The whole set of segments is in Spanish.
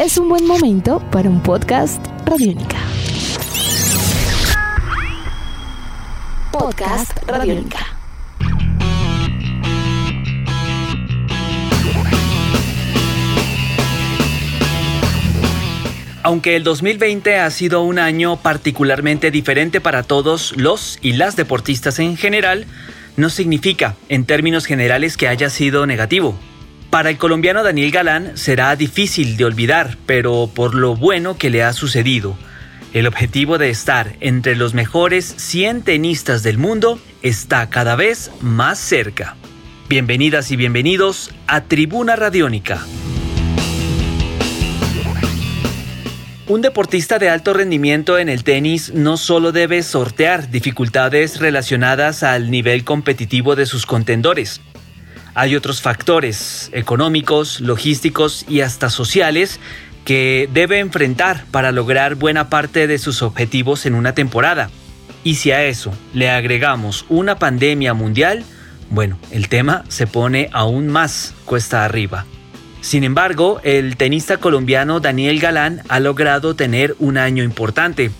es un buen momento para un podcast Radiónica. Podcast Radiónica. Aunque el 2020 ha sido un año particularmente diferente para todos los y las deportistas en general, no significa, en términos generales, que haya sido negativo. Para el colombiano Daniel Galán será difícil de olvidar, pero por lo bueno que le ha sucedido. El objetivo de estar entre los mejores 100 tenistas del mundo está cada vez más cerca. Bienvenidas y bienvenidos a Tribuna Radiónica. Un deportista de alto rendimiento en el tenis no solo debe sortear dificultades relacionadas al nivel competitivo de sus contendores. Hay otros factores económicos, logísticos y hasta sociales que debe enfrentar para lograr buena parte de sus objetivos en una temporada. Y si a eso le agregamos una pandemia mundial, bueno, el tema se pone aún más cuesta arriba. Sin embargo, el tenista colombiano Daniel Galán ha logrado tener un año importante.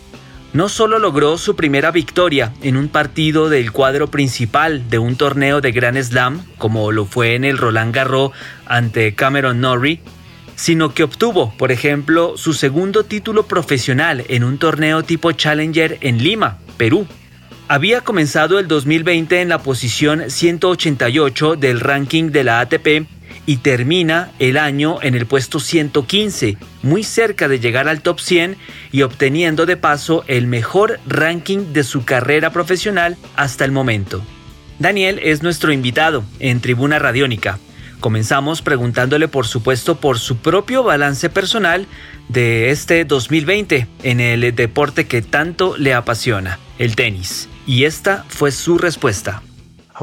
No solo logró su primera victoria en un partido del cuadro principal de un torneo de Grand Slam, como lo fue en el Roland Garros ante Cameron Norrie, sino que obtuvo, por ejemplo, su segundo título profesional en un torneo tipo Challenger en Lima, Perú. Había comenzado el 2020 en la posición 188 del ranking de la ATP y termina el año en el puesto 115, muy cerca de llegar al top 100 y obteniendo de paso el mejor ranking de su carrera profesional hasta el momento. Daniel es nuestro invitado en Tribuna Radiónica. Comenzamos preguntándole por supuesto por su propio balance personal de este 2020 en el deporte que tanto le apasiona, el tenis. Y esta fue su respuesta.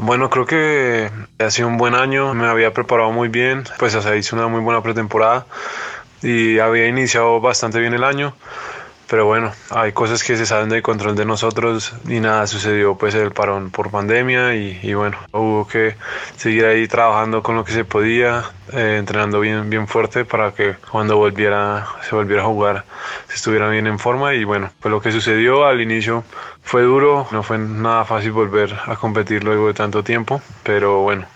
Bueno, creo que ha sido un buen año, me había preparado muy bien, pues sea, hice una muy buena pretemporada y había iniciado bastante bien el año. Pero bueno, hay cosas que se salen del control de nosotros y nada, sucedió pues el parón por pandemia y, bueno, hubo que seguir ahí trabajando con lo que se podía, eh, entrenando bien, bien fuerte para que cuando volviera, se volviera a jugar se estuviera bien en forma y bueno, pues lo que sucedió. Al inicio fue duro, no fue nada fácil volver a competir luego de tanto tiempo, pero bueno,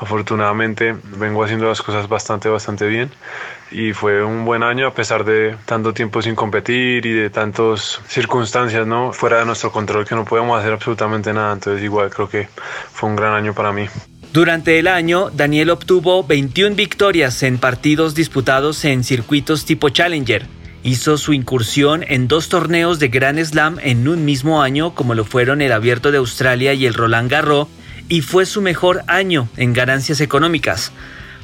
afortunadamente vengo haciendo las cosas bastante, bastante bien y fue un buen año a pesar de tanto tiempo sin competir y de tantas circunstancias no fuera de nuestro control que no podemos hacer absolutamente nada entonces igual creo que fue un gran año para mí durante el año, Daniel obtuvo 21 victorias en partidos disputados en circuitos tipo Challenger. Hizo su incursión en dos torneos de Grand Slam en un mismo año, como lo fueron el Abierto de Australia y el Roland Garros, y fue su mejor año en ganancias económicas.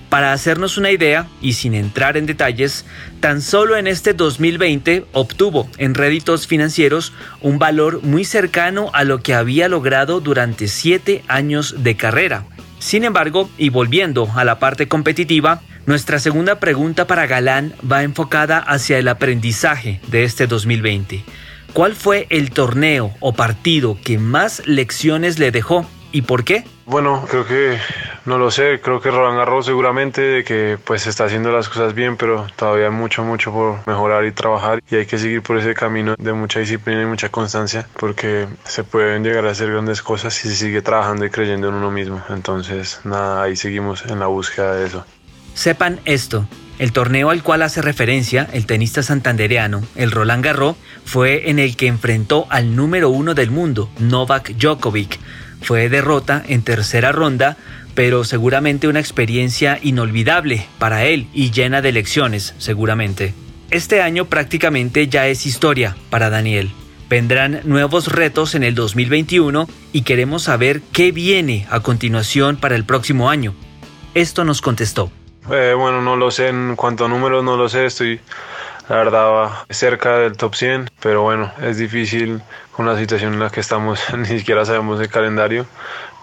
Para hacernos una idea, y sin entrar en detalles, tan solo en este 2020 obtuvo en réditos financieros un valor muy cercano a lo que había logrado durante siete años de carrera. Sin embargo, y volviendo a la parte competitiva, nuestra segunda pregunta para Galán va enfocada hacia el aprendizaje de este 2020. ¿Cuál fue el torneo o partido que más lecciones le dejó y por qué? Bueno, creo que no lo sé, creo que Roland Garros seguramente que pues está haciendo las cosas bien, pero todavía hay mucho, mucho por mejorar y trabajar y hay que seguir por ese camino de mucha disciplina y mucha constancia porque se pueden llegar a hacer grandes cosas si se sigue trabajando y creyendo en uno mismo. Entonces, nada, ahí seguimos en la búsqueda de eso. Sepan esto, el torneo al cual hace referencia el tenista santandereano, el Roland Garros, fue en el que enfrentó al número uno del mundo, Novak Djokovic fue derrota en tercera ronda, pero seguramente una experiencia inolvidable para él y llena de lecciones, seguramente. Este año prácticamente ya es historia para Daniel. Vendrán nuevos retos en el 2021 y queremos saber qué viene a continuación para el próximo año. Esto nos contestó. Eh, bueno, no lo sé, en cuanto a números no lo sé, estoy la verdad cerca del top 100, pero bueno, es difícil con la situación en la que estamos, ni siquiera sabemos el calendario,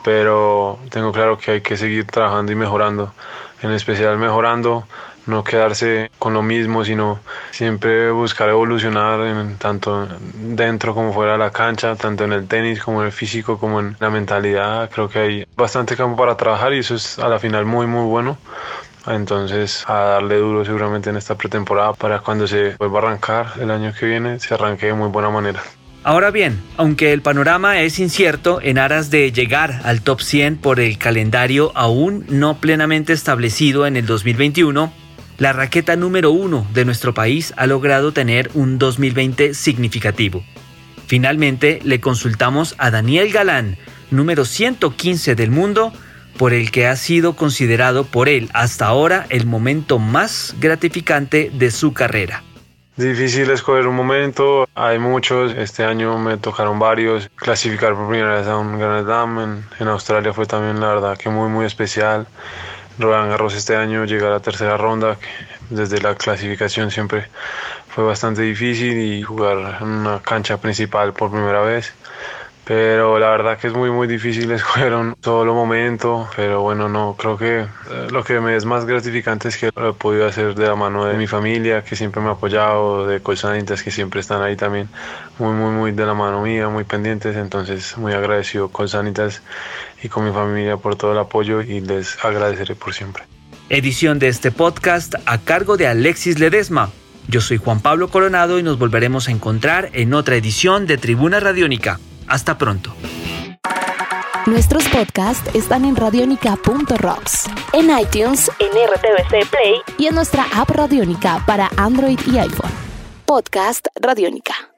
pero tengo claro que hay que seguir trabajando y mejorando, en especial mejorando, no quedarse con lo mismo, sino siempre buscar evolucionar en, tanto dentro como fuera de la cancha, tanto en el tenis como en el físico, como en la mentalidad. Creo que hay bastante campo para trabajar y eso es a la final muy, muy bueno Entonces, a darle duro seguramente en esta pretemporada para cuando se vuelva a arrancar el año que viene, se arranque de muy buena manera. Ahora bien, aunque el panorama es incierto en aras de llegar al top 100 por el calendario aún no plenamente establecido en el 2021, la raqueta número uno de nuestro país ha logrado tener un 2020 significativo. Finalmente le consultamos a Daniel Galán, número 115 del mundo, por el que ha sido considerado por él hasta ahora el momento más gratificante de su carrera. Difícil escoger un momento, hay muchos, este año me tocaron varios, clasificar por primera vez a un Grand Slam en, Australia fue también la verdad que muy muy especial, Roland Garros este año llegar a la tercera ronda, desde la clasificación siempre fue bastante difícil y jugar en una cancha principal por primera vez pero la verdad que es muy muy difícil escoger un solo momento, pero bueno, no, creo que eh, lo que me es más gratificante es que lo he podido hacer de la mano de mi familia, que siempre me ha apoyado, de Colsanitas, que siempre están ahí también, muy muy muy de la mano mía, muy pendientes, entonces muy agradecido con Sanitas y con mi familia por todo el apoyo y les agradeceré por siempre. Edición de este podcast a cargo de Alexis Ledesma. Yo soy Juan Pablo Coronado y nos volveremos a encontrar en otra edición de Tribuna Radiónica. Hasta pronto. Nuestros podcasts están en radionica.rocks, en iTunes, en RTVC Play y en nuestra app Radionica para Android y iPhone. Podcast Radionica.